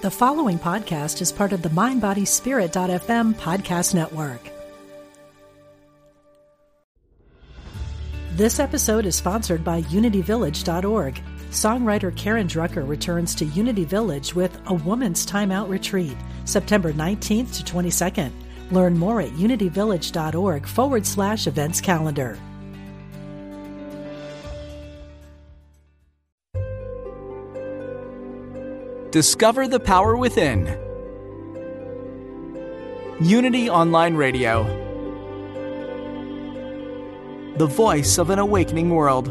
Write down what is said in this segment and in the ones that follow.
The following podcast is part of the MindBodySpirit.fm podcast network. This episode is sponsored by UnityVillage.org. Songwriter Karen Drucker returns to Unity Village with a Woman's Timeout Retreat, September 19th to 22nd. Learn more at unityvillage.org forward slash events calendar. Discover the power within. Unity Online Radio. The voice of an awakening world.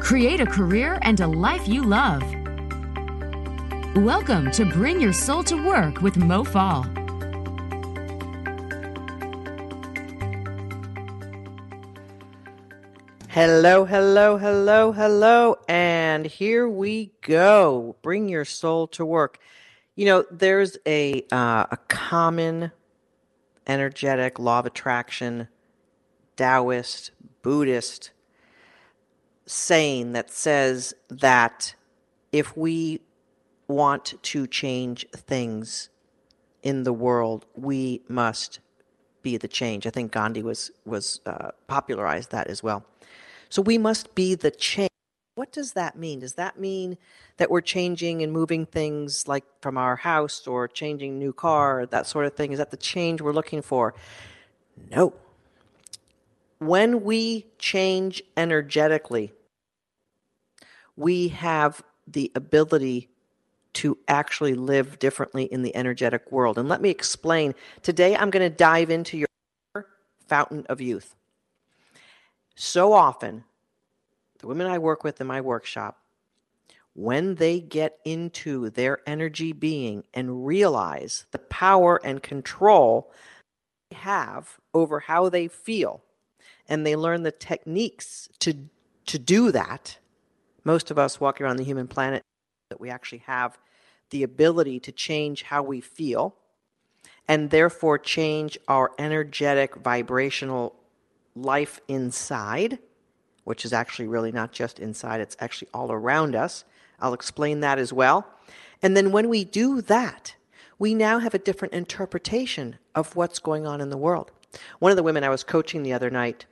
Create a career and a life you love. Welcome to Bring Your Soul to Work with Mo Fall. Hello, hello, hello, hello. And here we go. Bring your soul to work. You know, there's a uh, a common energetic law of attraction Taoist, Buddhist saying that says that if we want to change things in the world, we must be the change. I think Gandhi was was uh, popularized that as well. So we must be the change. What does that mean? Does that mean that we're changing and moving things like from our house or changing new car, that sort of thing? Is that the change we're looking for? No. When we change energetically, we have the ability to actually live differently in the energetic world. And let me explain. Today, I'm going to dive into your fountain of youth. So often, the women I work with in my workshop, when they get into their energy being and realize the power and control they have over how they feel, and they learn the techniques to, to do that, most of us walking around the human planet that we actually have the ability to change how we feel and therefore change our energetic vibrational life inside, which is actually really not just inside, it's actually all around us. I'll explain that as well. And then when we do that, we now have a different interpretation of what's going on in the world. One of the women I was coaching the other night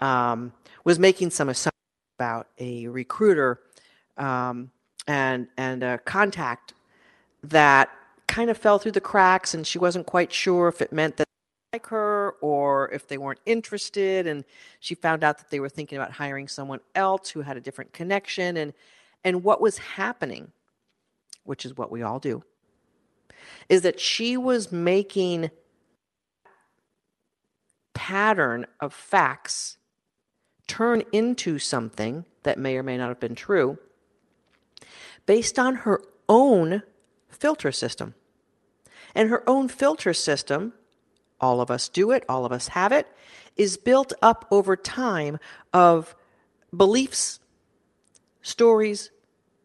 um, was making some assumptions about a recruiter um, and and a contact that kind of fell through the cracks, and she wasn't quite sure if it meant that like her or if they weren't interested and she found out that they were thinking about hiring someone else who had a different connection and and what was happening which is what we all do is that she was making pattern of facts turn into something that may or may not have been true based on her own filter system. And her own filter system all of us do it, all of us have it, is built up over time of beliefs, stories,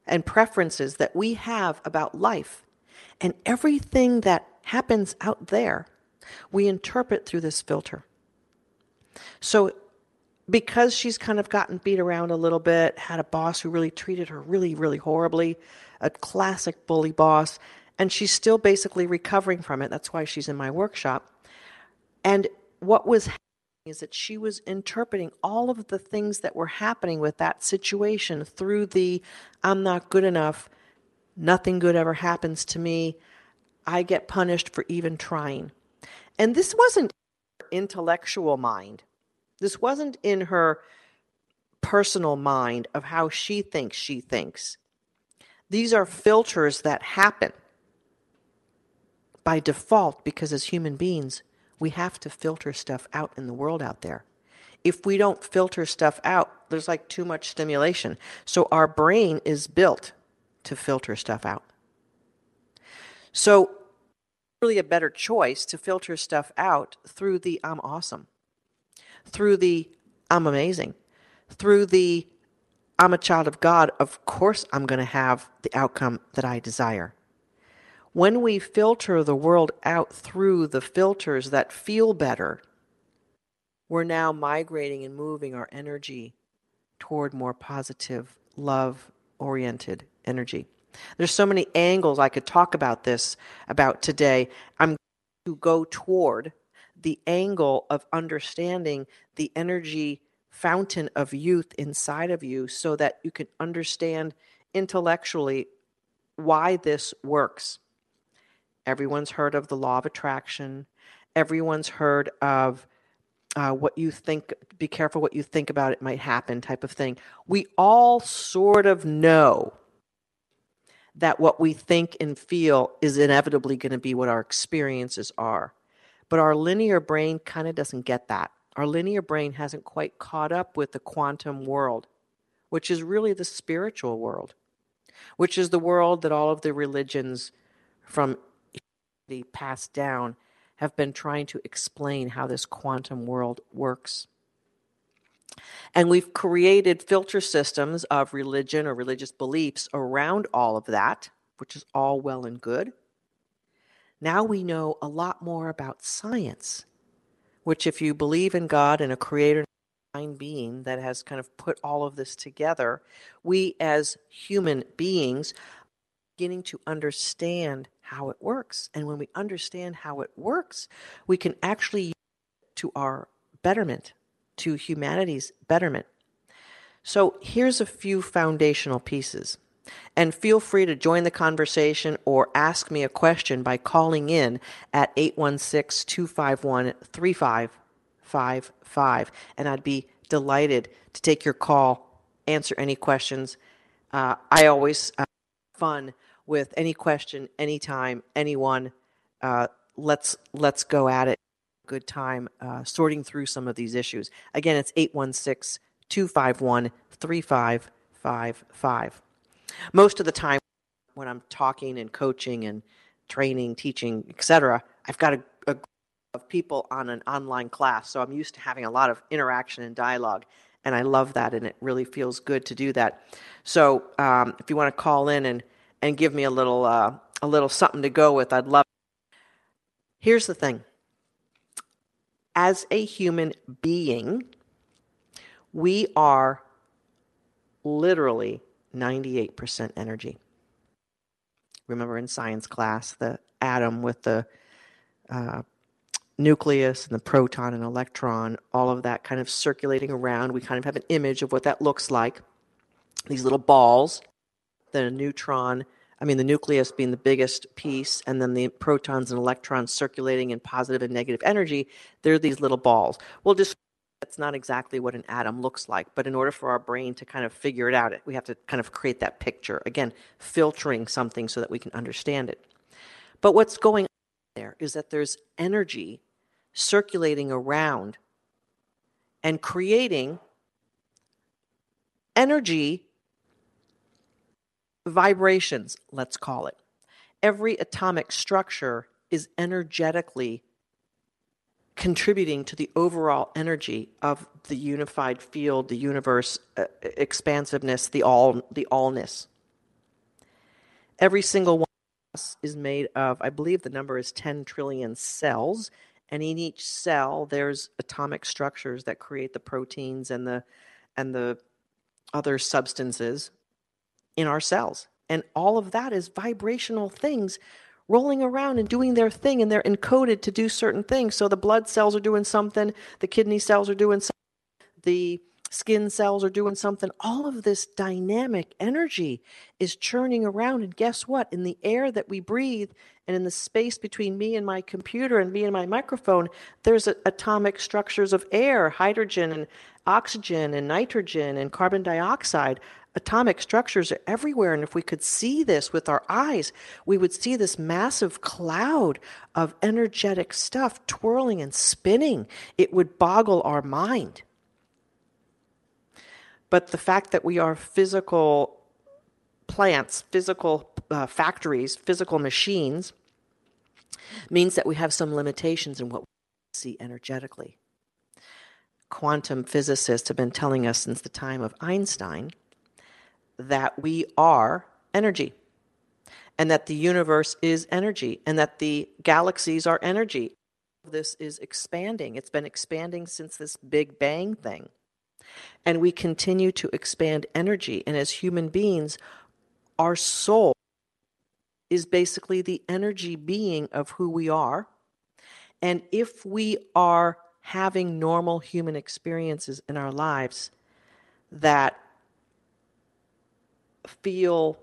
and preferences that we have about life. And everything that happens out there, we interpret through this filter. So, because she's kind of gotten beat around a little bit, had a boss who really treated her really, really horribly, a classic bully boss, and she's still basically recovering from it. That's why she's in my workshop and what was happening is that she was interpreting all of the things that were happening with that situation through the I'm not good enough, nothing good ever happens to me, I get punished for even trying. And this wasn't her intellectual mind. This wasn't in her personal mind of how she thinks she thinks. These are filters that happen by default because as human beings, we have to filter stuff out in the world out there. If we don't filter stuff out, there's like too much stimulation. So our brain is built to filter stuff out. So, really a better choice to filter stuff out through the I'm awesome, through the I'm amazing, through the I'm a child of God. Of course, I'm going to have the outcome that I desire when we filter the world out through the filters that feel better, we're now migrating and moving our energy toward more positive love, oriented energy. There's so many angles I could talk about this about today. I'm going to go toward the angle of understanding the energy fountain of youth inside of you so that you can understand intellectually why this works. Everyone's heard of the law of attraction. Everyone's heard of uh, what you think, be careful what you think about it might happen type of thing. We all sort of know that what we think and feel is inevitably going to be what our experiences are. But our linear brain kind of doesn't get that. Our linear brain hasn't quite caught up with the quantum world, which is really the spiritual world, which is the world that all of the religions from the passed down have been trying to explain how this quantum world works. And we've created filter systems of religion or religious beliefs around all of that, which is all well and good. Now we know a lot more about science, which, if you believe in God and a creator being that has kind of put all of this together, we as human beings are beginning to understand how it works. And when we understand how it works, we can actually to our betterment, to humanity's betterment. So here's a few foundational pieces. And feel free to join the conversation or ask me a question by calling in at 816 251 3555. And I'd be delighted to take your call, answer any questions. Uh, I always uh, fun with any question, anytime, anyone. Uh, let's let's go at it. Good time uh, sorting through some of these issues. Again, it's 816 251 3555. Most of the time, when I'm talking and coaching and training, teaching, etc., I've got a, a group of people on an online class, so I'm used to having a lot of interaction and dialogue, and I love that, and it really feels good to do that. So, um, if you want to call in and and give me a little uh, a little something to go with, I'd love. It. Here's the thing. As a human being, we are literally 98% energy. Remember in science class, the atom with the uh, nucleus and the proton and electron, all of that kind of circulating around. We kind of have an image of what that looks like. These little balls, then a neutron, I mean, the nucleus being the biggest piece, and then the protons and electrons circulating in positive and negative energy. They're these little balls. We'll just that's not exactly what an atom looks like. But in order for our brain to kind of figure it out, we have to kind of create that picture. Again, filtering something so that we can understand it. But what's going on there is that there's energy circulating around and creating energy vibrations, let's call it. Every atomic structure is energetically contributing to the overall energy of the unified field, the universe, uh, expansiveness, the all, the allness. Every single one of us is made of, I believe the number is 10 trillion cells, and in each cell there's atomic structures that create the proteins and the and the other substances in our cells. And all of that is vibrational things rolling around and doing their thing and they're encoded to do certain things. So the blood cells are doing something, the kidney cells are doing something, the skin cells are doing something. All of this dynamic energy is churning around. And guess what? In the air that we breathe and in the space between me and my computer and me and my microphone, there's a, atomic structures of air, hydrogen and oxygen and nitrogen and carbon dioxide atomic structures are everywhere. And if we could see this with our eyes, we would see this massive cloud of energetic stuff twirling and spinning. It would boggle our mind. But the fact that we are physical plants, physical uh, factories, physical machines, means that we have some limitations in what we see energetically. Quantum physicists have been telling us since the time of Einstein that we are energy and that the universe is energy and that the galaxies are energy. This is expanding. It's been expanding since this Big Bang thing. And we continue to expand energy. And as human beings, our soul is basically the energy being of who we are. And if we are having normal human experiences in our lives that feel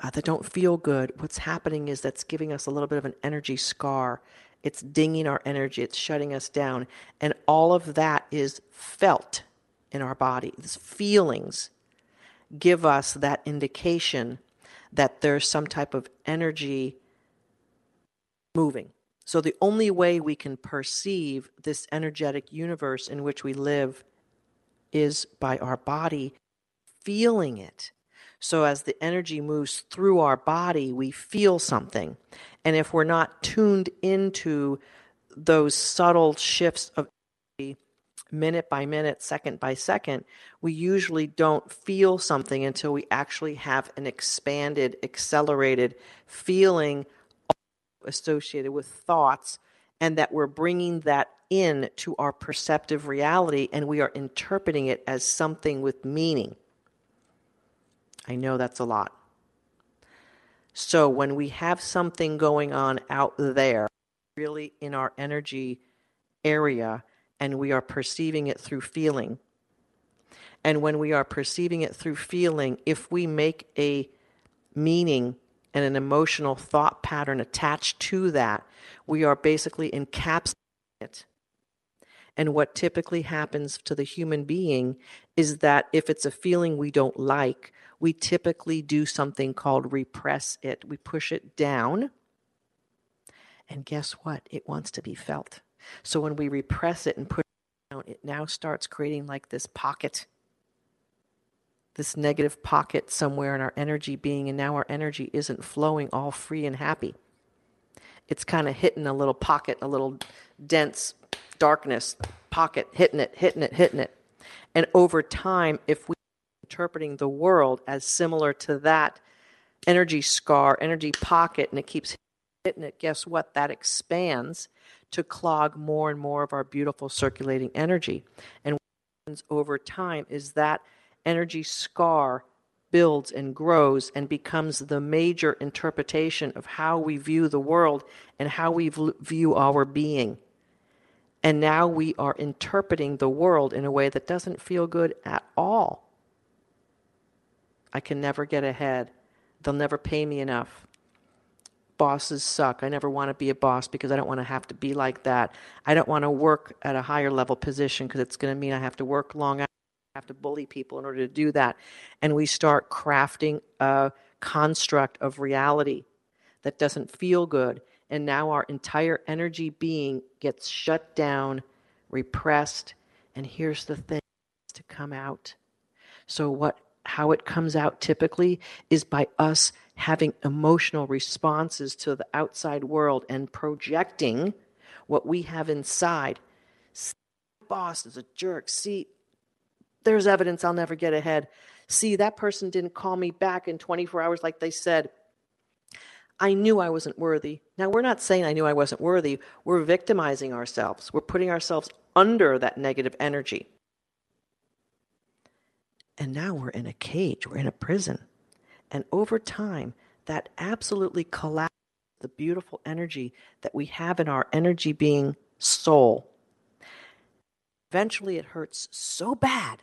uh, that don't feel good, what's happening is that's giving us a little bit of an energy scar. It's dinging our energy, it's shutting us down. And all of that is felt in our body. These feelings give us that indication that there's some type of energy moving. So the only way we can perceive this energetic universe in which we live is by our body feeling it. So as the energy moves through our body, we feel something. And if we're not tuned into those subtle shifts of energy, minute by minute, second by second, we usually don't feel something until we actually have an expanded, accelerated feeling associated with thoughts, and that we're bringing that in to our perceptive reality and we are interpreting it as something with meaning. I know that's a lot. So when we have something going on out there, really in our energy area, and we are perceiving it through feeling, and when we are perceiving it through feeling, if we make a meaning and an emotional thought pattern attached to that, we are basically encapsulating it. And what typically happens to the human being is that if it's a feeling we don't like, we typically do something called repress it. We push it down. And guess what? It wants to be felt. So when we repress it and push it down, it now starts creating like this pocket, this negative pocket somewhere in our energy being. And now our energy isn't flowing all free and happy. It's kind of hitting a little pocket, a little dense darkness pocket, hitting it, hitting it, hitting it. And over time, if we interpreting the world as similar to that energy scar, energy pocket, and it keeps hitting it, guess what? That expands to clog more and more of our beautiful circulating energy. And what happens over time is that energy scar builds and grows and becomes the major interpretation of how we view the world and how we view our being. And now we are interpreting the world in a way that doesn't feel good at all. I can never get ahead. They'll never pay me enough. Bosses suck. I never want to be a boss because I don't want to have to be like that. I don't want to work at a higher level position because it's going to mean I have to work long hours. I have to bully people in order to do that. And we start crafting a construct of reality that doesn't feel good. And now our entire energy being gets shut down, repressed. And here's the thing to come out. So, what how it comes out typically is by us having emotional responses to the outside world and projecting what we have inside. See, boss is a jerk. See, there's evidence I'll never get ahead. See, that person didn't call me back in 24 hours like they said. I knew I wasn't worthy. Now, we're not saying I knew I wasn't worthy. We're victimizing ourselves. We're putting ourselves under that negative energy. And now we're in a cage, we're in a prison. And over time, that absolutely collapses the beautiful energy that we have in our energy being soul. Eventually, it hurts so bad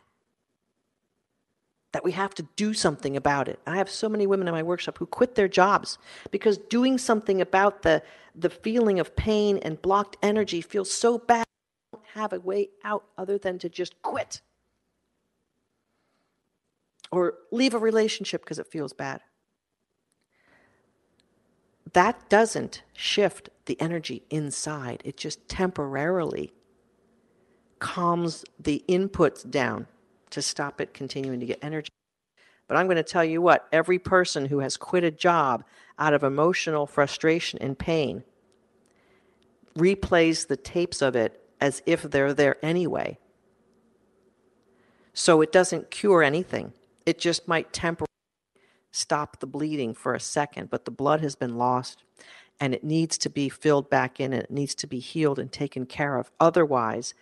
that we have to do something about it. I have so many women in my workshop who quit their jobs because doing something about the, the feeling of pain and blocked energy feels so bad. They don't have a way out other than to just quit or leave a relationship because it feels bad. That doesn't shift the energy inside, it just temporarily calms the inputs down to stop it continuing to get energy. But I'm going to tell you what every person who has quit a job out of emotional frustration and pain replays the tapes of it as if they're there anyway. So it doesn't cure anything. It just might temporarily stop the bleeding for a second, but the blood has been lost and it needs to be filled back in and it needs to be healed and taken care of. Otherwise,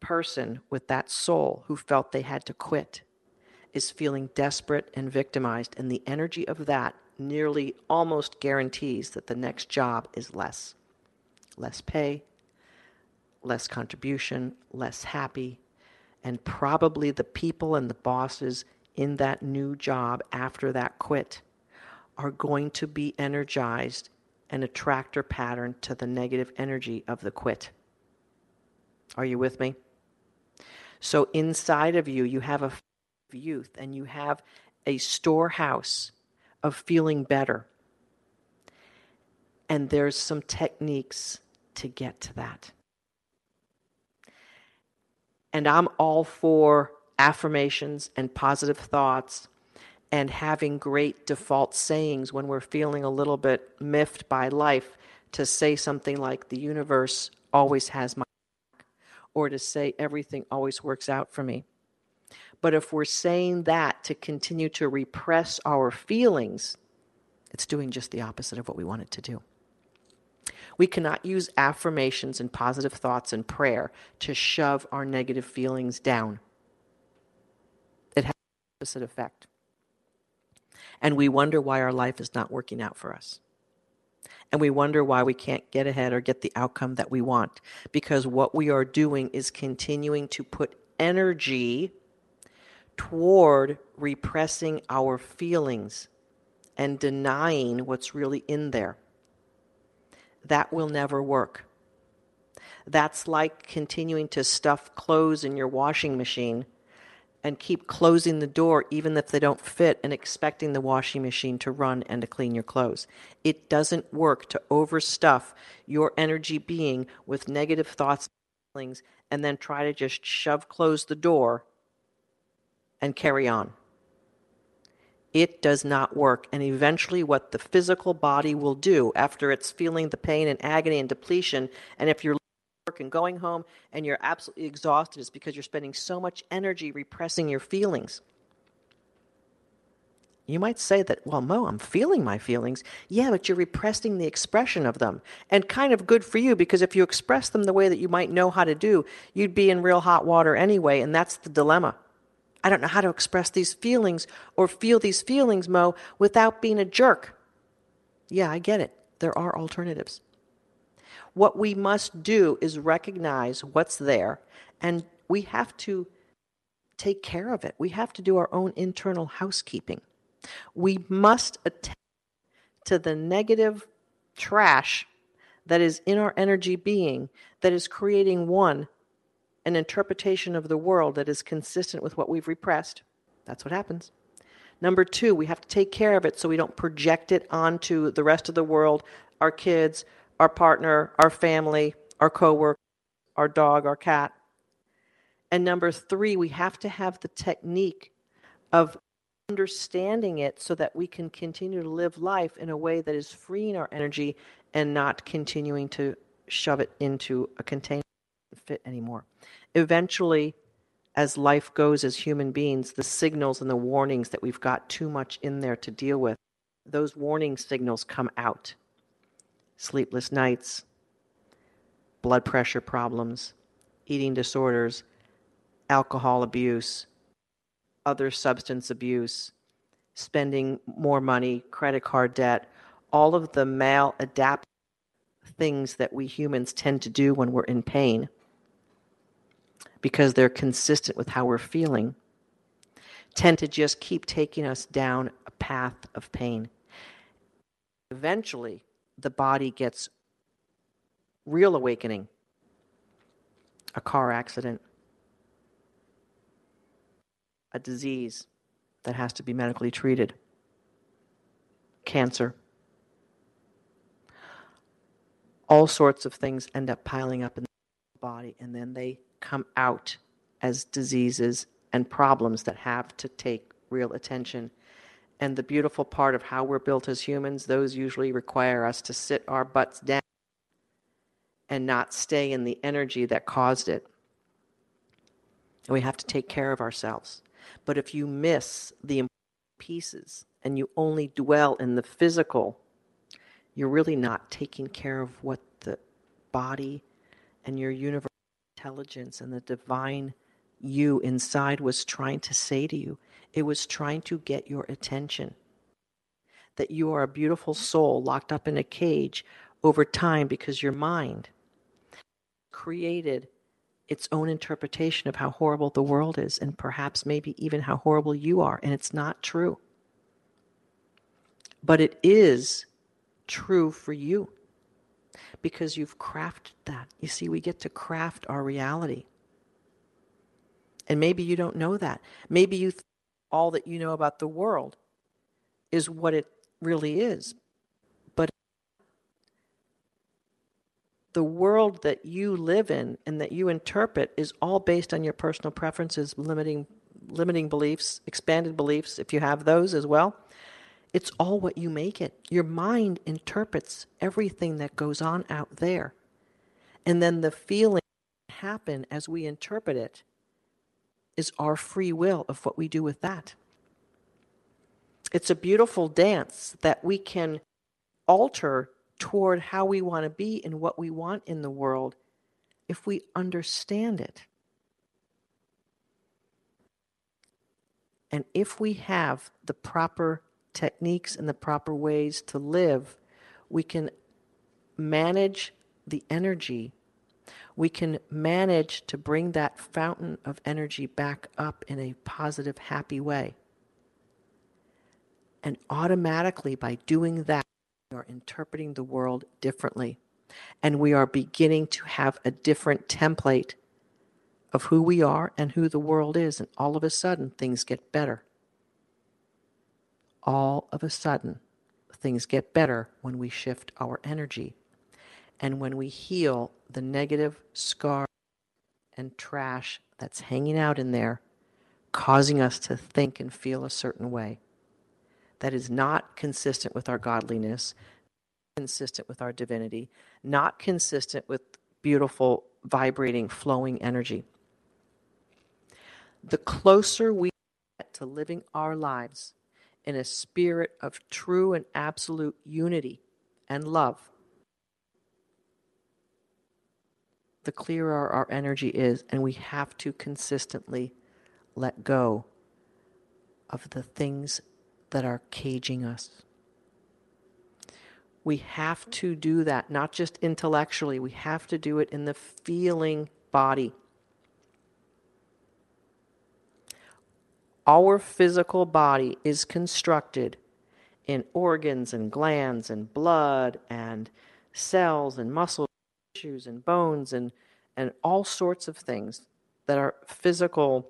person with that soul who felt they had to quit is feeling desperate and victimized, and the energy of that nearly almost guarantees that the next job is less. Less pay, less contribution, less happy, and probably the people and the bosses in that new job after that quit are going to be energized an attractor pattern to the negative energy of the quit. Are you with me? So inside of you, you have a youth and you have a storehouse of feeling better. And there's some techniques to get to that. And I'm all for affirmations and positive thoughts and having great default sayings when we're feeling a little bit miffed by life to say something like, the universe always has my back, or to say, everything always works out for me. But if we're saying that to continue to repress our feelings, it's doing just the opposite of what we want it to do. We cannot use affirmations and positive thoughts and prayer to shove our negative feelings down. It has the opposite effect. And we wonder why our life is not working out for us. And we wonder why we can't get ahead or get the outcome that we want. Because what we are doing is continuing to put energy toward repressing our feelings and denying what's really in there. That will never work. That's like continuing to stuff clothes in your washing machine and keep closing the door even if they don't fit and expecting the washing machine to run and to clean your clothes. It doesn't work to overstuff your energy being with negative thoughts feelings and then try to just shove close the door and carry on. It does not work. And eventually, what the physical body will do after it's feeling the pain and agony and depletion, and if you're and going home and you're absolutely exhausted, is because you're spending so much energy repressing your feelings. You might say that, well, Mo, I'm feeling my feelings. Yeah, but you're repressing the expression of them. And kind of good for you because if you express them the way that you might know how to do, you'd be in real hot water anyway. And that's the dilemma. I don't know how to express these feelings or feel these feelings, Mo, without being a jerk. Yeah, I get it. There are alternatives. What we must do is recognize what's there, and we have to take care of it. We have to do our own internal housekeeping. We must attend to the negative trash that is in our energy being that is creating one an interpretation of the world that is consistent with what we've repressed. That's what happens. Number two, we have to take care of it so we don't project it onto the rest of the world, our kids, our partner, our family, our coworker, our dog, our cat. And number three, we have to have the technique of understanding it so that we can continue to live life in a way that is freeing our energy and not continuing to shove it into a container fit anymore. Eventually, as life goes as human beings, the signals and the warnings that we've got too much in there to deal with, those warning signals come out. Sleepless nights, blood pressure problems, eating disorders, alcohol abuse, other substance abuse, spending more money, credit card debt, all of the maladaptive things that we humans tend to do when we're in pain because they're consistent with how we're feeling, tend to just keep taking us down a path of pain. Eventually, the body gets real awakening a car accident, a disease that has to be medically treated, cancer. All sorts of things end up piling up in the body, and then they come out as diseases and problems that have to take real attention. And the beautiful part of how we're built as humans, those usually require us to sit our butts down and not stay in the energy that caused it. And we have to take care of ourselves. But if you miss the pieces and you only dwell in the physical, you're really not taking care of what the body and your universe intelligence and the divine you inside was trying to say to you. It was trying to get your attention. That you are a beautiful soul locked up in a cage over time because your mind created its own interpretation of how horrible the world is and perhaps maybe even how horrible you are. And it's not true. But it is true for you because you've crafted that. You see, we get to craft our reality. And maybe you don't know that. Maybe you th- all that you know about the world is what it really is. But the world that you live in and that you interpret is all based on your personal preferences, limiting limiting beliefs, expanded beliefs if you have those as well. It's all what you make it. Your mind interprets everything that goes on out there. And then the feeling happen as we interpret it is our free will of what we do with that. It's a beautiful dance that we can alter toward how we want to be and what we want in the world if we understand it. And if we have the proper techniques and the proper ways to live, we can manage the energy. We can manage to bring that fountain of energy back up in a positive, happy way. And automatically, by doing that, we are interpreting the world differently. And we are beginning to have a different template of who we are and who the world is. And all of a sudden, things get better all of a sudden, things get better when we shift our energy and when we heal the negative scar and trash that's hanging out in there, causing us to think and feel a certain way. That is not consistent with our godliness, consistent with our divinity, not consistent with beautiful, vibrating, flowing energy. The closer we get to living our lives in a spirit of true and absolute unity and love, the clearer our energy is, and we have to consistently let go of the things that are caging us. We have to do that, not just intellectually, we have to do it in the feeling body. Our physical body is constructed in organs and glands and blood and cells and muscle tissues and bones and, and all sorts of things that are physical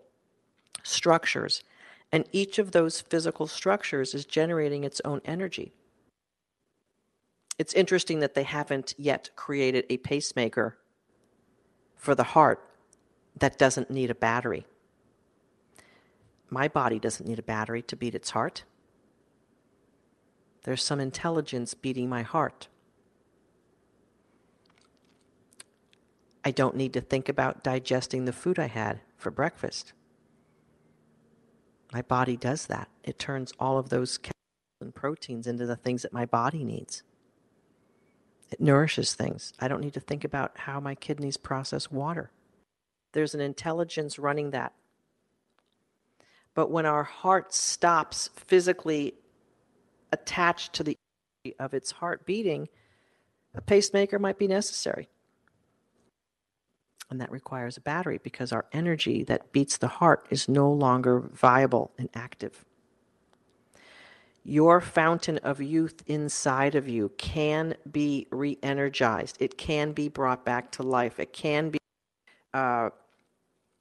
structures. And each of those physical structures is generating its own energy. It's interesting that they haven't yet created a pacemaker for the heart that doesn't need a battery. My body doesn't need a battery to beat its heart. There's some intelligence beating my heart. I don't need to think about digesting the food I had for breakfast. My body does that. It turns all of those chemicals and proteins into the things that my body needs. It nourishes things. I don't need to think about how my kidneys process water. There's an intelligence running that but when our heart stops physically attached to the of its heart beating, a pacemaker might be necessary. And that requires a battery because our energy that beats the heart is no longer viable and active. Your fountain of youth inside of you can be re energized. It can be brought back to life. It can be, uh,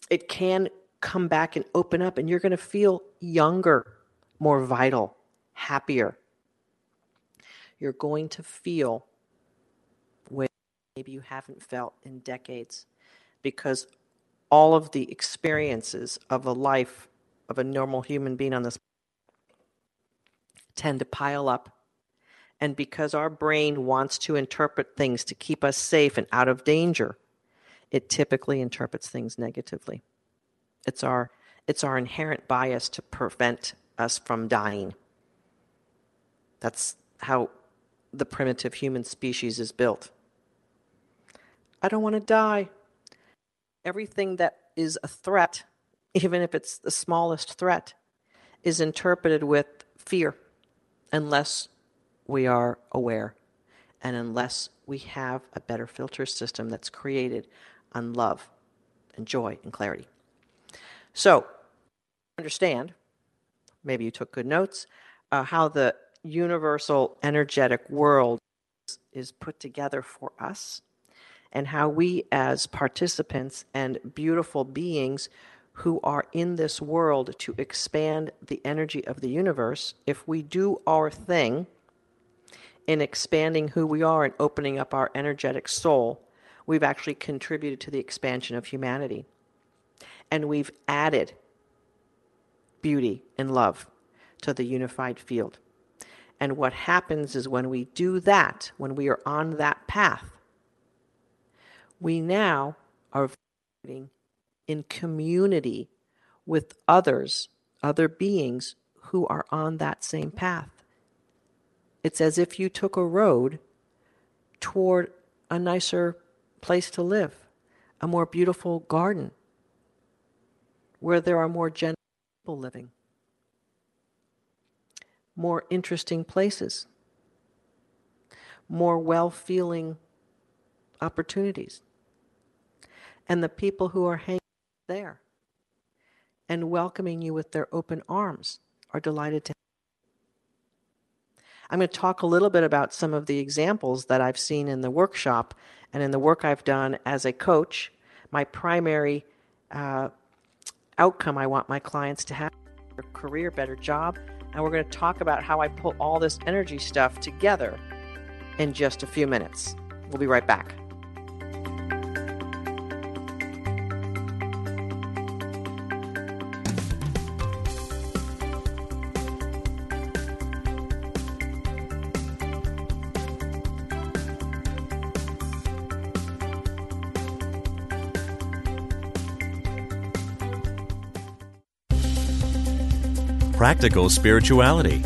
it can come back and open up, and you're going to feel younger, more vital, happier. You're going to feel way maybe you haven't felt in decades because all of the experiences of a life of a normal human being on this tend to pile up. And because our brain wants to interpret things to keep us safe and out of danger, it typically interprets things negatively. It's our it's our inherent bias to prevent us from dying. That's how the primitive human species is built. I don't want to die. everything that is a threat, even if it's the smallest threat, is interpreted with fear unless we are aware and unless we have a better filter system that's created on love and joy and clarity. So, understand, maybe you took good notes, uh, how the universal energetic world is put together for us and how we, as participants and beautiful beings who are in this world to expand the energy of the universe, if we do our thing in expanding who we are and opening up our energetic soul, we've actually contributed to the expansion of humanity. And we've added beauty and love to the unified field. And what happens is when we do that, when we are on that path, we now are in community with others, other beings who are on that same path. It's as if you took a road toward a nicer place to live, a more beautiful garden where there are more gentle people living more interesting places, more well feeling opportunities. And the people who are hanging there and welcoming you with their open arms are delighted to. I'm going to talk a little bit about some of the examples that I've seen in the workshop and in the work I've done as a coach. My primary uh, outcome I want my clients to have a career, better job, and we're going to talk about how I pull all this energy stuff together in just a few minutes. We'll be right back. Practical spirituality,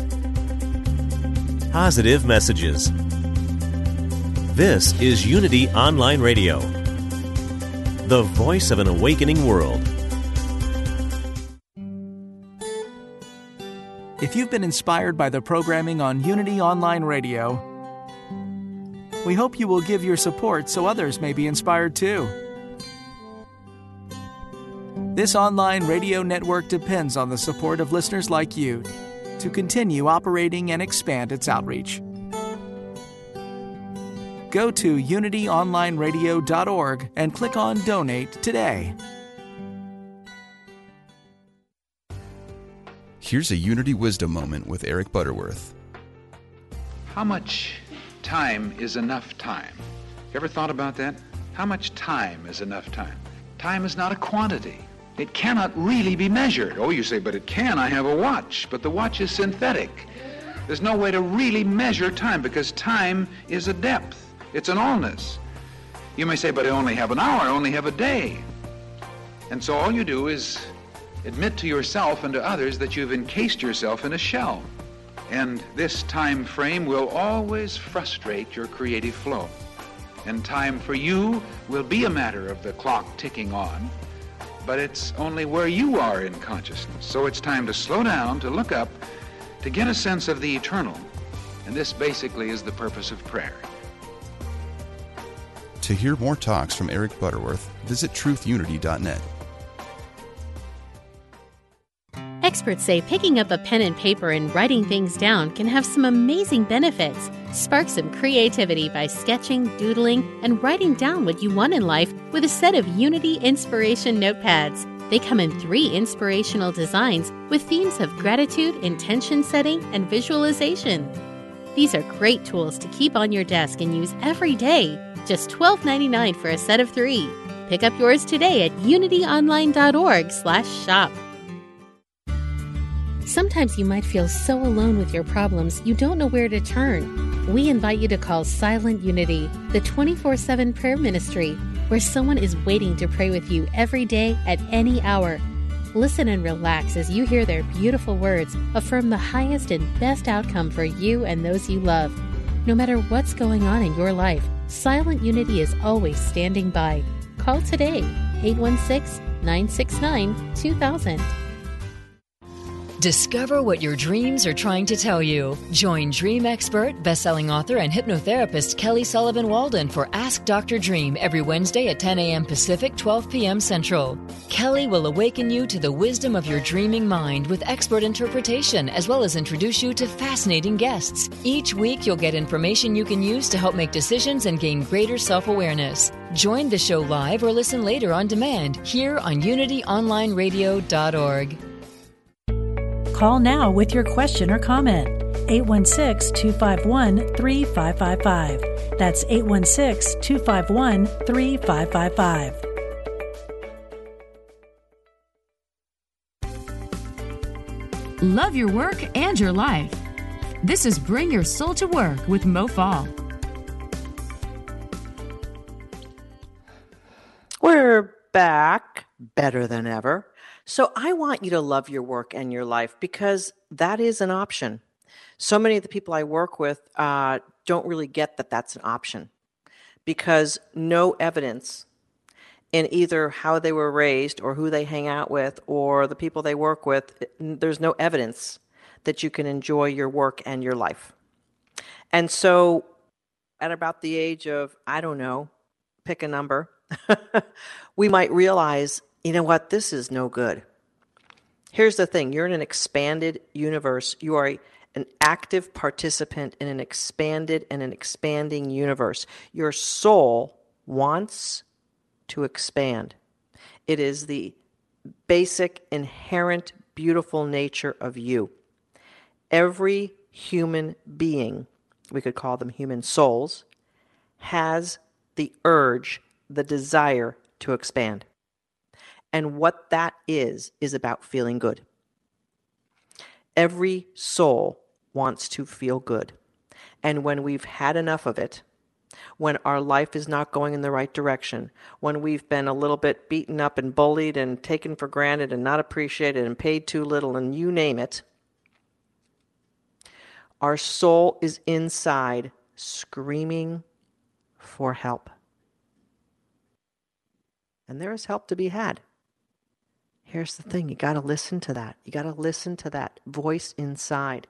positive messages. This is Unity Online Radio, the voice of an awakening world. If you've been inspired by the programming on Unity Online Radio, we hope you will give your support so others may be inspired too. This online radio network depends on the support of listeners like you to continue operating and expand its outreach. Go to unityonlineradio.org and click on Donate today. Here's a Unity Wisdom moment with Eric Butterworth. How much time is enough time? You ever thought about that? How much time is enough time? Time is not a quantity. It cannot really be measured. Oh, you say, but it can. I have a watch, but the watch is synthetic. There's no way to really measure time because time is a depth. It's an allness. You may say, but I only have an hour, I only have a day. And so all you do is admit to yourself and to others that you've encased yourself in a shell. And this time frame will always frustrate your creative flow. And time for you will be a matter of the clock ticking on but it's only where you are in consciousness. So it's time to slow down, to look up, to get a sense of the eternal. And this basically is the purpose of prayer. To hear more talks from Eric Butterworth, visit truthunity.net. Experts say picking up a pen and paper and writing things down can have some amazing benefits. Spark some creativity by sketching, doodling, and writing down what you want in life with a set of Unity Inspiration notepads. They come in three inspirational designs with themes of gratitude, intention setting, and visualization. These are great tools to keep on your desk and use every day. Just $12.99 for a set of three. Pick up yours today at unityonline.org/shop. Sometimes you might feel so alone with your problems you don't know where to turn. We invite you to call Silent Unity, the 24 7 prayer ministry, where someone is waiting to pray with you every day at any hour. Listen and relax as you hear their beautiful words affirm the highest and best outcome for you and those you love. No matter what's going on in your life, Silent Unity is always standing by. Call today 816 969 2000. Discover what your dreams are trying to tell you. Join dream expert, bestselling author, and hypnotherapist Kelly Sullivan Walden for Ask Dr. Dream every Wednesday at 10 a.m. Pacific, 12 p.m. Central. Kelly will awaken you to the wisdom of your dreaming mind with expert interpretation, as well as introduce you to fascinating guests. Each week, you'll get information you can use to help make decisions and gain greater self awareness. Join the show live or listen later on demand here on UnityOnlineRadio.org. Call now with your question or comment. 816 251 3555. That's 816 251 3555. Love your work and your life. This is Bring Your Soul to Work with Mo Fall. We're back better than ever. So I want you to love your work and your life because that is an option. So many of the people I work with uh, don't really get that that's an option because no evidence in either how they were raised or who they hang out with or the people they work with, there's no evidence that you can enjoy your work and your life. And so at about the age of, I don't know, pick a number, we might realize you know what, this is no good. Here's the thing you're in an expanded universe. You are a, an active participant in an expanded and an expanding universe. Your soul wants to expand. It is the basic, inherent, beautiful nature of you. Every human being, we could call them human souls, has the urge, the desire to expand. And what that is, is about feeling good. Every soul wants to feel good. And when we've had enough of it, when our life is not going in the right direction, when we've been a little bit beaten up and bullied and taken for granted and not appreciated and paid too little, and you name it, our soul is inside screaming for help. And there is help to be had. Here's the thing you got to listen to that. You got to listen to that voice inside.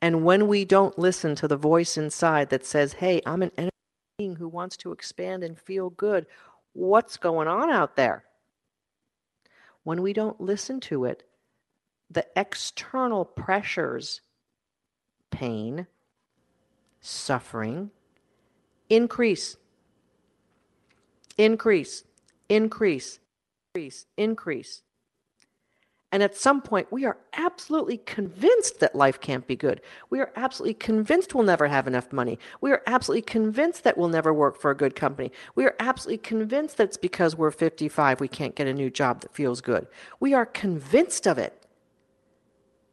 And when we don't listen to the voice inside that says, hey, I'm an energy being who wants to expand and feel good, what's going on out there? When we don't listen to it, the external pressures, pain, suffering, increase, increase, increase, increase, increase. And at some point, we are absolutely convinced that life can't be good. We are absolutely convinced we'll never have enough money. We are absolutely convinced that we'll never work for a good company. We are absolutely convinced that it's because we're 55 we can't get a new job that feels good. We are convinced of it.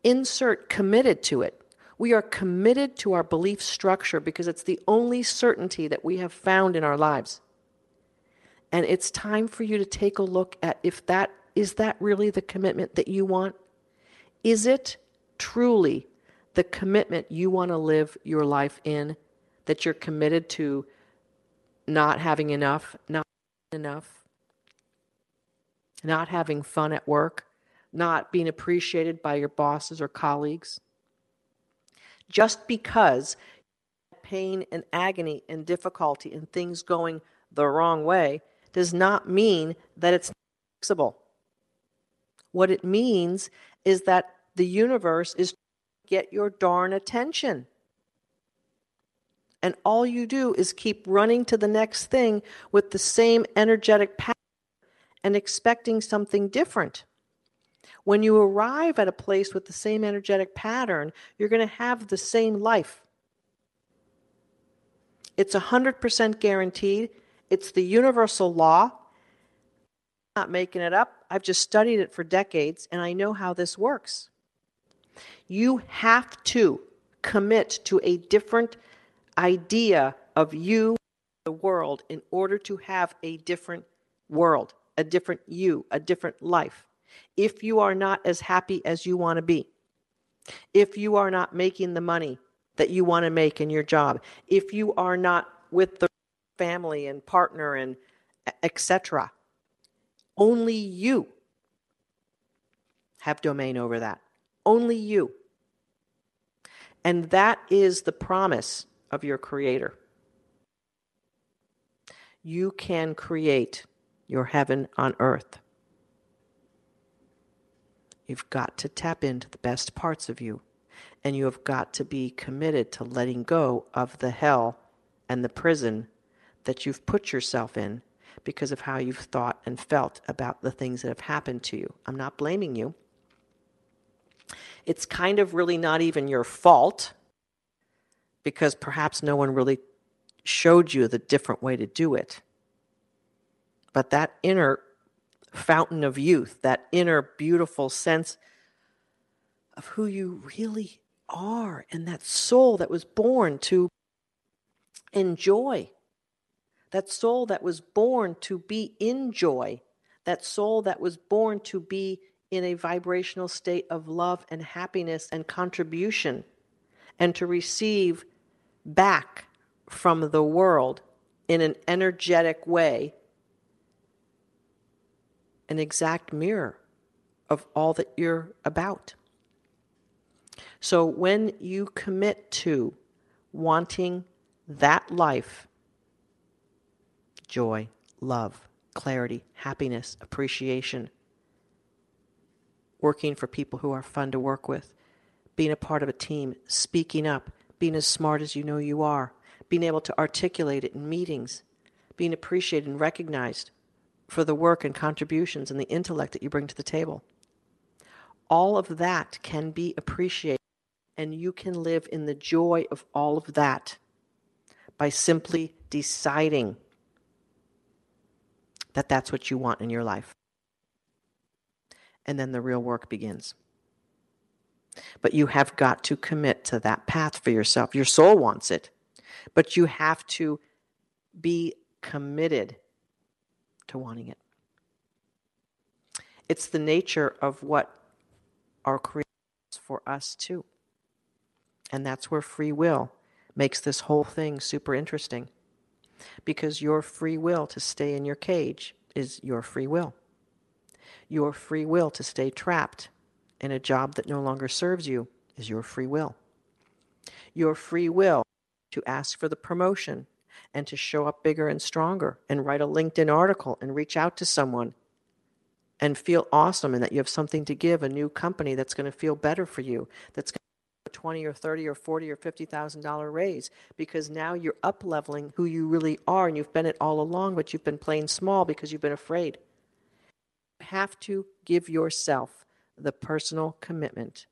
Insert committed to it. We are committed to our belief structure because it's the only certainty that we have found in our lives. And it's time for you to take a look at if that is that really the commitment that you want? Is it truly the commitment you want to live your life in? That you're committed to not having enough, not enough, not having fun at work, not being appreciated by your bosses or colleagues? Just because pain and agony and difficulty and things going the wrong way does not mean that it's fixable. What it means is that the universe is get your darn attention. And all you do is keep running to the next thing with the same energetic pattern and expecting something different. When you arrive at a place with the same energetic pattern, you're going to have the same life. It's 100% guaranteed. It's the universal law I'm not making it up. I've just studied it for decades and I know how this works. You have to commit to a different idea of you, the world, in order to have a different world, a different you, a different life. If you are not as happy as you want to be, if you are not making the money that you want to make in your job, if you are not with the family and partner and etc Only you have domain over that. Only you. And that is the promise of your Creator. You can create your heaven on earth. You've got to tap into the best parts of you, and you have got to be committed to letting go of the hell and the prison that you've put yourself in because of how you've thought and felt about the things that have happened to you. I'm not blaming you. It's kind of really not even your fault because perhaps no one really showed you the different way to do it. But that inner fountain of youth, that inner beautiful sense of who you really are, and that soul that was born to enjoy, that soul that was born to be in joy, that soul that was born to be in a vibrational state of love and happiness and contribution, and to receive back from the world in an energetic way an exact mirror of all that you're about. So when you commit to wanting that life, joy, love, clarity, happiness, appreciation, working for people who are fun to work with, being a part of a team, speaking up, being as smart as you know you are, being able to articulate it in meetings, being appreciated and recognized for the work and contributions and the intellect that you bring to the table. All of that can be appreciated, and you can live in the joy of all of that by simply deciding that that's what you want in your life. And then the real work begins. But you have got to commit to that path for yourself. Your soul wants it, but you have to be committed to wanting it. It's the nature of what our creation is for us, too. And that's where free will makes this whole thing super interesting. Because your free will to stay in your cage is your free will. Your free will to stay trapped in a job that no longer serves you is your free will. Your free will to ask for the promotion and to show up bigger and stronger and write a LinkedIn article and reach out to someone and feel awesome and that you have something to give a new company that's going to feel better for you that's going 20 or 30 or 40 or 50 thousand dollar raise because now you're up leveling who you really are and you've been it all along but you've been playing small because you've been afraid you have to give yourself the personal commitment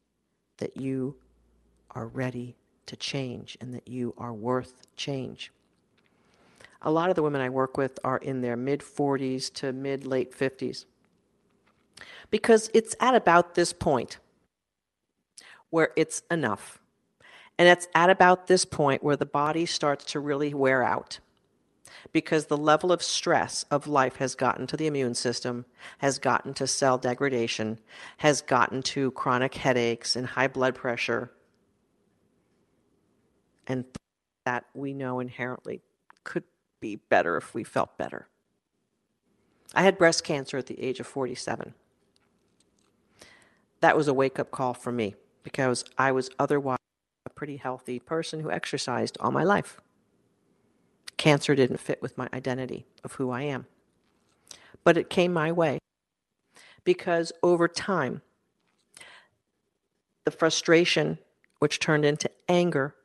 that you are ready to change and that you are worth change a lot of the women I work with are in their mid 40s to mid late 50s. Because it's at about this point where it's enough. And it's at about this point where the body starts to really wear out. Because the level of stress of life has gotten to the immune system, has gotten to cell degradation, has gotten to chronic headaches and high blood pressure. And that we know inherently could be better if we felt better. I had breast cancer at the age of 47. That was a wake up call for me because I was otherwise a pretty healthy person who exercised all my life. Cancer didn't fit with my identity of who I am. But it came my way because over time, the frustration, which turned into anger,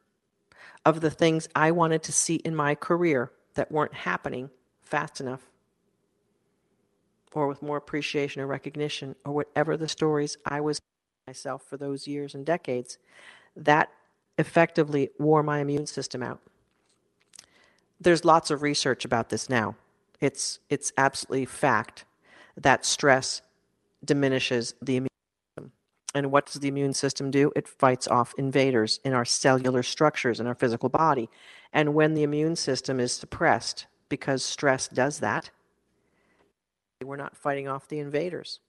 of the things I wanted to see in my career that weren't happening fast enough or with more appreciation or recognition or whatever the stories I was myself for those years and decades, that effectively wore my immune system out. There's lots of research about this now. It's, it's absolutely fact that stress diminishes the immune system. And what does the immune system do? It fights off invaders in our cellular structures in our physical body. And when the immune system is suppressed, because stress does that, we're not fighting off the invaders.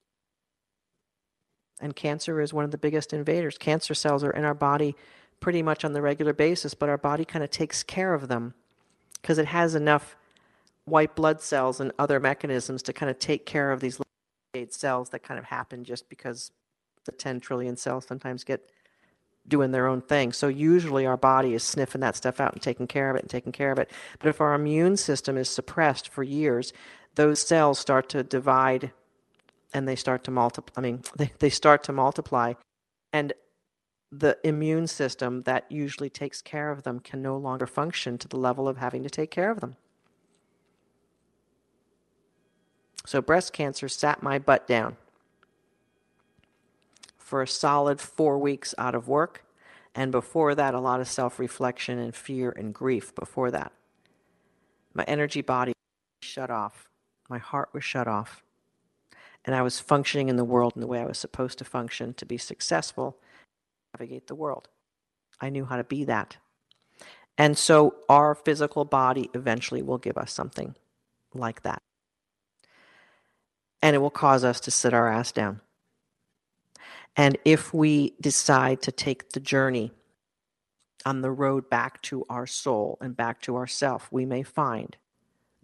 And cancer is one of the biggest invaders. Cancer cells are in our body pretty much on the regular basis, but our body kind of takes care of them because it has enough white blood cells and other mechanisms to kind of take care of these cells that kind of happen just because the 10 trillion cells sometimes get doing their own thing. So usually our body is sniffing that stuff out and taking care of it and taking care of it. But if our immune system is suppressed for years, those cells start to divide and they start to multiply. I mean, they, they start to multiply. And the immune system that usually takes care of them can no longer function to the level of having to take care of them. So breast cancer sat my butt down for a solid four weeks out of work. And before that, a lot of self reflection and fear and grief before that. My energy body shut off, my heart was shut off. And I was functioning in the world in the way I was supposed to function to be successful, navigate the world. I knew how to be that. And so our physical body eventually will give us something like that. And it will cause us to sit our ass down. And if we decide to take the journey on the road back to our soul and back to ourself, we may find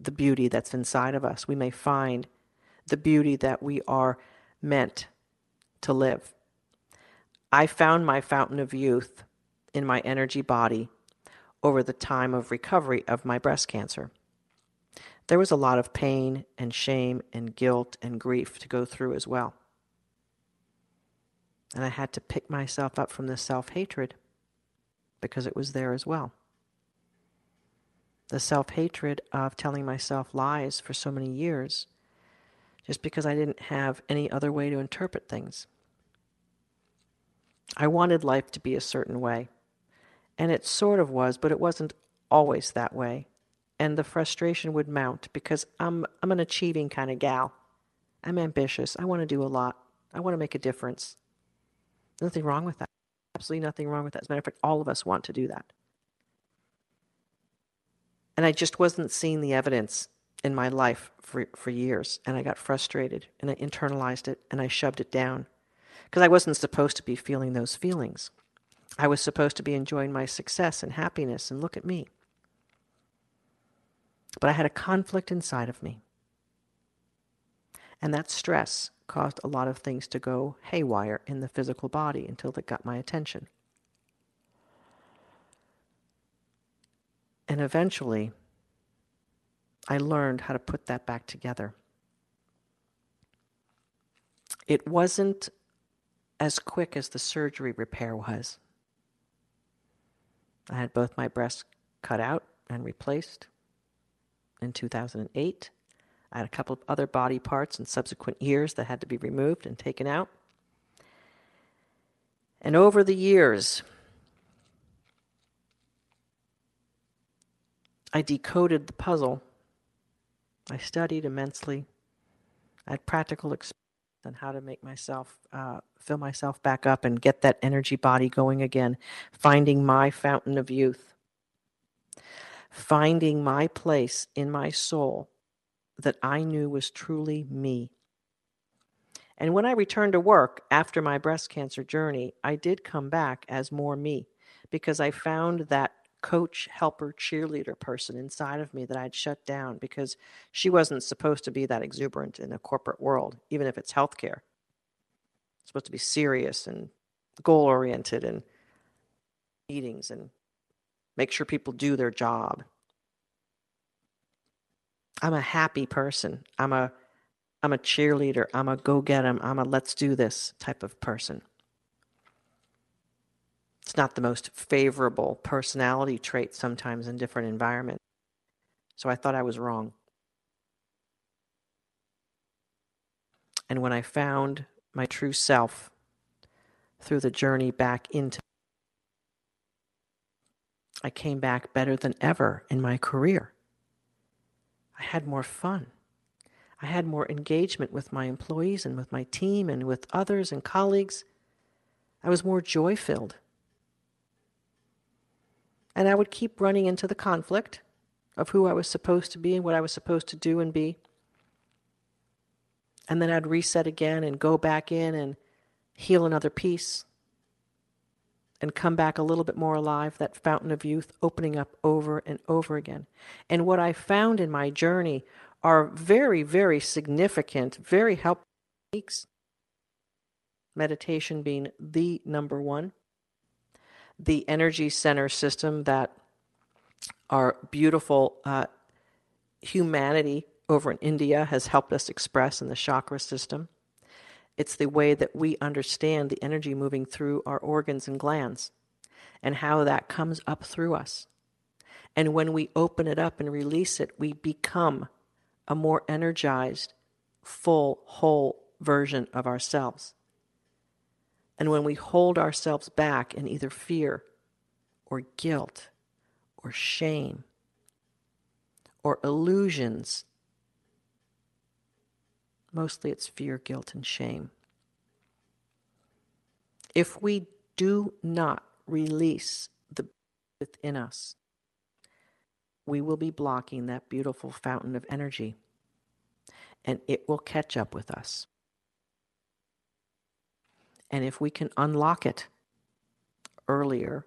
the beauty that's inside of us. We may find the beauty that we are meant to live. I found my fountain of youth in my energy body over the time of recovery of my breast cancer. There was a lot of pain and shame and guilt and grief to go through as well. And I had to pick myself up from the self hatred because it was there as well. The self hatred of telling myself lies for so many years just because I didn't have any other way to interpret things. I wanted life to be a certain way, and it sort of was, but it wasn't always that way. And the frustration would mount because I'm, I'm an achieving kind of gal. I'm ambitious. I want to do a lot. I want to make a difference. Nothing wrong with that. Absolutely nothing wrong with that. As a matter of fact, all of us want to do that. And I just wasn't seeing the evidence in my life for, for years. And I got frustrated and I internalized it and I shoved it down because I wasn't supposed to be feeling those feelings. I was supposed to be enjoying my success and happiness and look at me. But I had a conflict inside of me. And that stress caused a lot of things to go haywire in the physical body until it got my attention. And eventually, I learned how to put that back together. It wasn't as quick as the surgery repair was. I had both my breasts cut out and replaced in 2008. I had a couple of other body parts in subsequent years that had to be removed and taken out. And over the years, I decoded the puzzle. I studied immensely. I had practical experience on how to make myself uh, fill myself back up and get that energy body going again, finding my fountain of youth, finding my place in my soul that I knew was truly me. And when I returned to work after my breast cancer journey, I did come back as more me because I found that coach, helper, cheerleader person inside of me that I'd shut down because she wasn't supposed to be that exuberant in a corporate world, even if it's healthcare. It's supposed to be serious and goal oriented and meetings and make sure people do their job I'm a happy person. I'm a I'm a cheerleader. I'm a go get 'em. I'm a let's do this type of person. It's not the most favorable personality trait sometimes in different environments. So I thought I was wrong. And when I found my true self through the journey back into I came back better than ever in my career. I had more fun. I had more engagement with my employees and with my team and with others and colleagues. I was more joy filled. And I would keep running into the conflict of who I was supposed to be and what I was supposed to do and be. And then I'd reset again and go back in and heal another piece. and come back a little bit more alive, that fountain of youth opening up over and over again. And what I found in my journey are very, very significant, very helpful techniques. Meditation being the number one. The energy center system that our beautiful uh, humanity over in India has helped us express in the chakra system. It's the way that we understand the energy moving through our organs and glands and how that comes up through us. And when we open it up and release it, we become a more energized, full, whole version of ourselves. And when we hold ourselves back in either fear or guilt or shame or illusions Mostly it's fear, guilt, and shame. If we do not release the within us, we will be blocking that beautiful fountain of energy and it will catch up with us. And if we can unlock it earlier,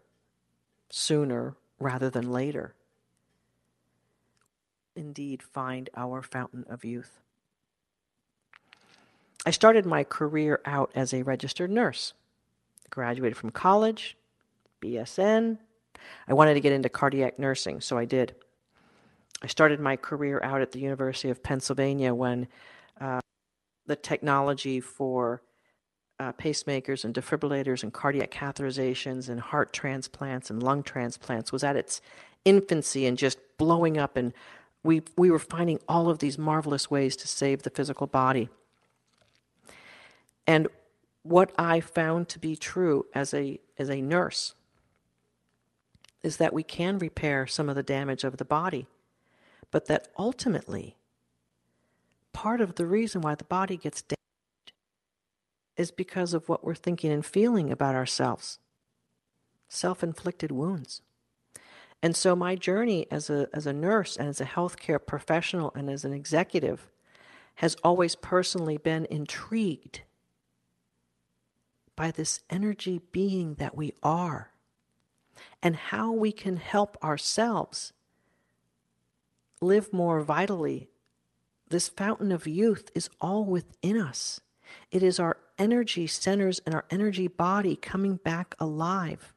sooner rather than later, indeed find our fountain of youth. I started my career out as a registered nurse. Graduated from college, BSN. I wanted to get into cardiac nursing, so I did. I started my career out at the University of Pennsylvania when uh, the technology for uh, pacemakers and defibrillators and cardiac catheterizations and heart transplants and lung transplants was at its infancy and just blowing up. And we we were finding all of these marvelous ways to save the physical body. And what I found to be true as a, as a nurse is that we can repair some of the damage of the body, but that ultimately, part of the reason why the body gets damaged is because of what we're thinking and feeling about ourselves self inflicted wounds. And so, my journey as a, as a nurse and as a healthcare professional and as an executive has always personally been intrigued by this energy being that we are and how we can help ourselves live more vitally. This fountain of youth is all within us. It is our energy centers and our energy body coming back alive.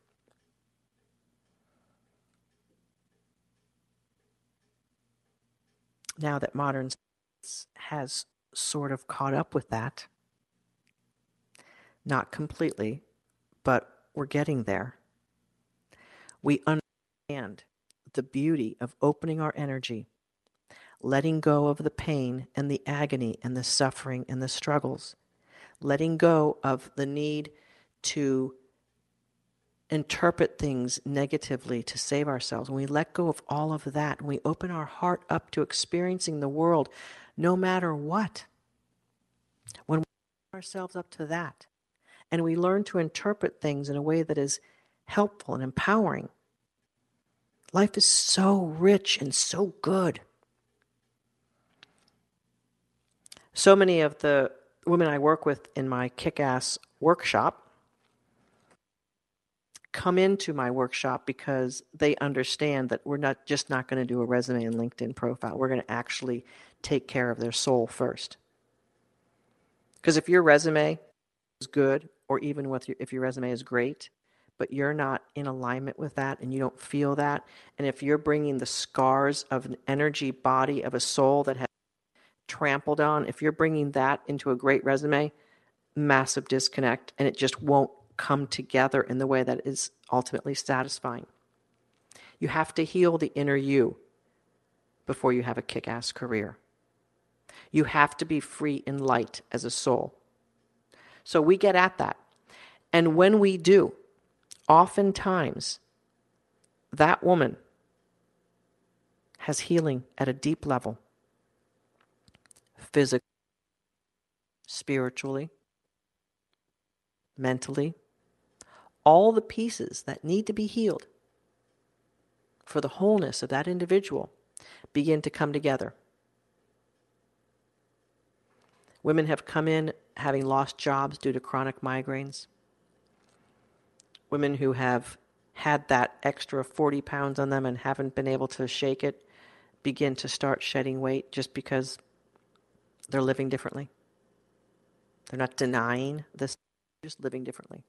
Now that modern science has sort of caught up with that, not completely, but we're getting there. We understand the beauty of opening our energy, letting go of the pain and the agony and the suffering and the struggles, letting go of the need to interpret things negatively to save ourselves. When we let go of all of that and we open our heart up to experiencing the world no matter what, when we open ourselves up to that, and we learn to interpret things in a way that is helpful and empowering. Life is so rich and so good. So many of the women I work with in my kick ass workshop come into my workshop because they understand that we're not just not going to do a resume and LinkedIn profile. We're going to actually take care of their soul first. Because if your resume is good or even with your, if your resume is great, but you're not in alignment with that and you don't feel that, and if you're bringing the scars of an energy body of a soul that has trampled on, if you're bringing that into a great resume, massive disconnect, and it just won't come together in the way that is ultimately satisfying. You have to heal the inner you before you have a kick ass career. You have to be free in light as a soul. So we get at that. And when we do, oftentimes that woman has healing at a deep level physically, spiritually, mentally, all the pieces that need to be healed for the wholeness of that individual begin to come together. Women have come in having lost jobs due to chronic migraines women who have had that extra 40 pounds on them and haven't been able to shake it begin to start shedding weight just because they're living differently. They're not denying this, they're just living differently.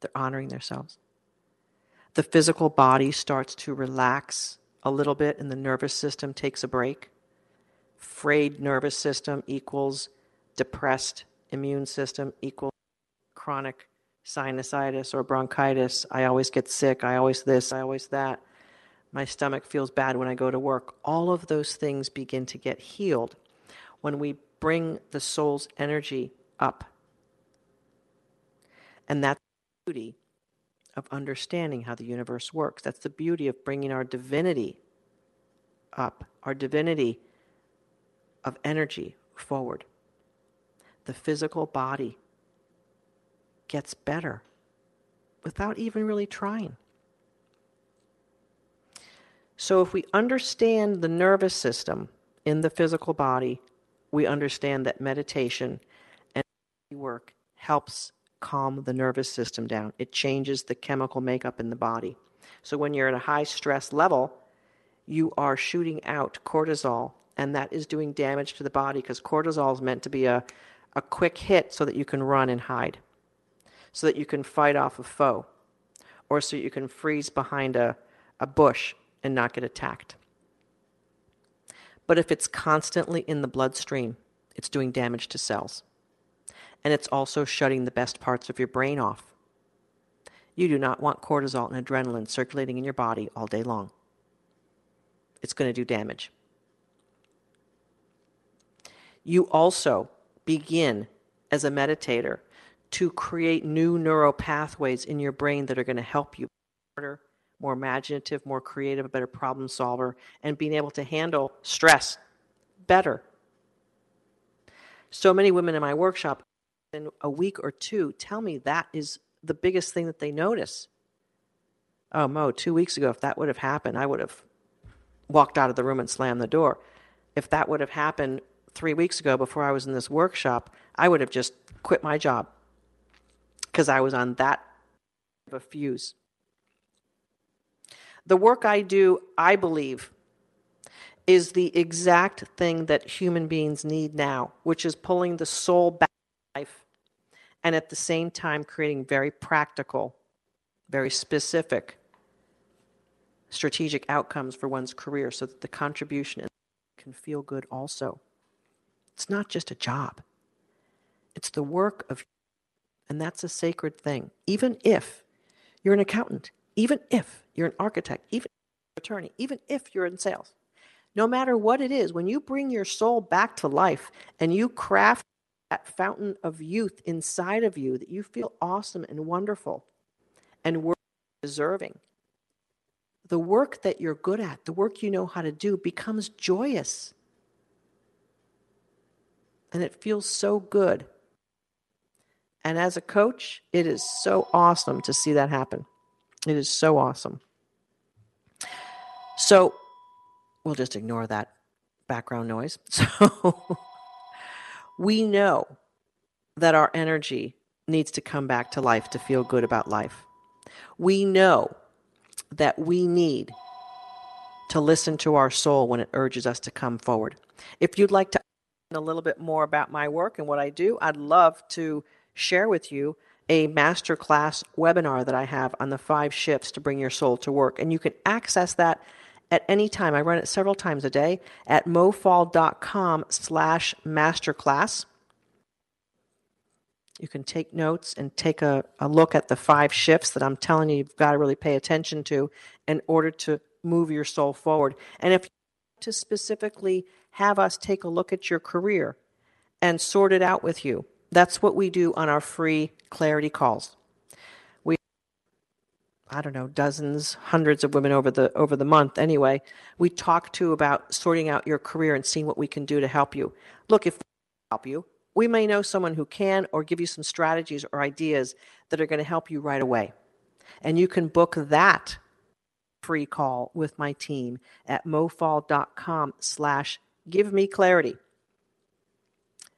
They're honoring themselves. The physical body starts to relax a little bit and the nervous system takes a break. Frayed nervous system equals depressed immune system equals chronic sinusitis or bronchitis. I always get sick. I always this, I always that. My stomach feels bad when I go to work. All of those things begin to get healed when we bring the soul's energy up. And that's the beauty of understanding how the universe works. That's the beauty of bringing our divinity up, our divinity of energy forward. The physical body gets better without even really trying. So, if we understand the nervous system in the physical body, we understand that meditation and work helps calm the nervous system down. It changes the chemical makeup in the body. So, when you're at a high stress level, you are shooting out cortisol, and that is doing damage to the body because cortisol is meant to be a, a quick hit so that you can run and hide, so that you can fight off a foe, or so you can freeze behind a, a bush and not get attacked. But if it's constantly in the bloodstream, it's doing damage to cells. And it's also shutting the best parts of your brain off. You do not want cortisol and adrenaline circulating in your body all day long. It's going to do damage. You also begin as a meditator to create new neural pathways in your brain that are going to help you harder more imaginative, more creative, a better problem solver, and being able to handle stress better. So many women in my workshop, in a week or two, tell me that is the biggest thing that they notice. Oh, Mo, two weeks ago, if that would have happened, I would have walked out of the room and slammed the door. If that would have happened three weeks ago before I was in this workshop, I would have just quit my job because I was on that of a fuse. The work I do, I believe, is the exact thing that human beings need now, which is pulling the soul back to life and at the same time creating very practical, very specific strategic outcomes for one's career so that the contribution can feel good also. It's not just a job. It's the work of and that's a sacred thing. Even if you're an accountant, even if you're an architect, even if you're an attorney, even if you're in sales. No matter what it is, when you bring your soul back to life and you craft that fountain of youth inside of you that you feel awesome and wonderful and worth deserving, the work that you're good at, the work you know how to do, becomes joyous. And it feels so good. And as a coach, it is so awesome to see that happen. It is so awesome. So we'll just ignore that background noise. So we know that our energy needs to come back to life to feel good about life. We know that we need to listen to our soul when it urges us to come forward. If you'd like to a little bit more about my work and what I do, I'd love to share with you a masterclass webinar that I have on the five shifts to bring your soul to work. And you can access that at any time. I run it several times a day at mofall.com slash masterclass. You can take notes and take a, a look at the five shifts that I'm telling you you've got to really pay attention to in order to move your soul forward. And if you want to specifically have us take a look at your career and sort it out with you, that's what we do on our free clarity calls. We I don't know, dozens, hundreds of women over the over the month anyway. We talk to about sorting out your career and seeing what we can do to help you. Look, if we help you, we may know someone who can or give you some strategies or ideas that are going to help you right away. And you can book that free call with my team at mofall.com slash give me clarity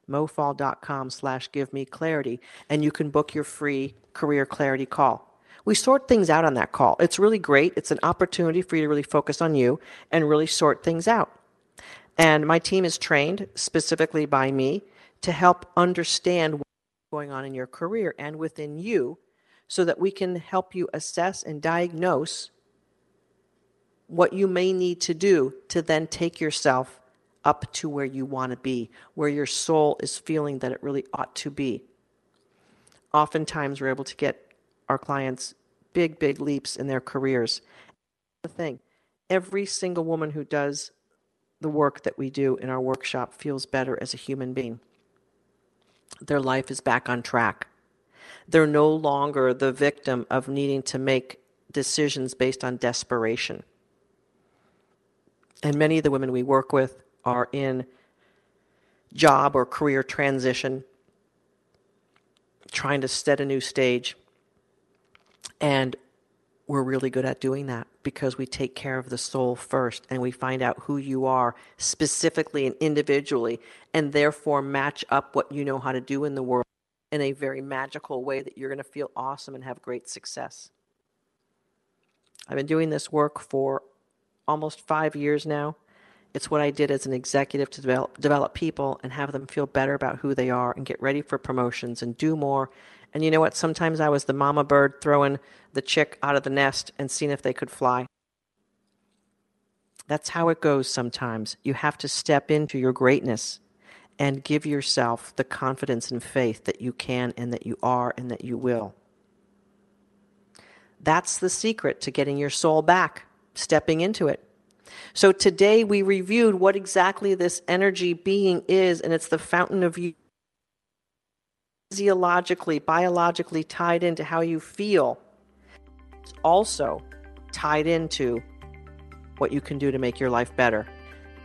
mofall.com slash give me clarity, and you can book your free career clarity call. We sort things out on that call. It's really great. It's an opportunity for you to really focus on you and really sort things out. And my team is trained specifically by me to help understand what's going on in your career and within you so that we can help you assess and diagnose what you may need to do to then take yourself up to where you want to be, where your soul is feeling that it really ought to be. Oftentimes, we're able to get our clients big, big leaps in their careers. The thing, every single woman who does the work that we do in our workshop feels better as a human being. Their life is back on track. They're no longer the victim of needing to make decisions based on desperation. And many of the women we work with are in job or career transition, trying to set a new stage. And we're really good at doing that because we take care of the soul first and we find out who you are specifically and individually and therefore match up what you know how to do in the world in a very magical way that you're going to feel awesome and have great success. I've been doing this work for almost five years now. It's what I did as an executive to develop, develop people and have them feel better about who they are and get ready for promotions and do more. And you know what? Sometimes I was the mama bird throwing the chick out of the nest and seeing if they could fly. That's how it goes sometimes. You have to step into your greatness and give yourself the confidence and faith that you can and that you are and that you will. That's the secret to getting your soul back, stepping into it. So today we reviewed what exactly this energy being is, and it's the fountain of you. Physiologically, biologically tied into how you feel. It's also tied into what you can do to make your life better.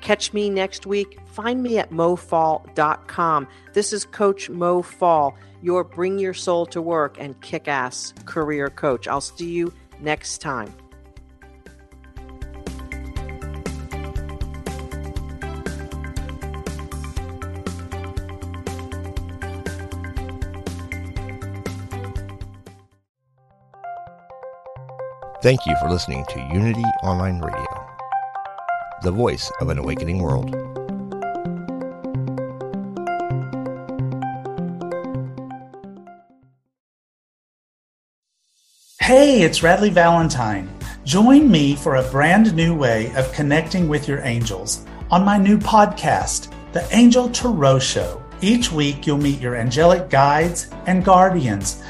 Catch me next week. Find me at mofall.com. This is Coach Mo Fall, your Bring Your Soul to Work and Kick Ass career coach. I'll see you next time. Thank you for listening to Unity Online Radio, the voice of an awakening world. Hey, it's Radleigh Valentine. Join me for a brand new way of connecting with your angels on my new podcast, The Angel Tarot Show. Each week, you'll meet your angelic guides and guardians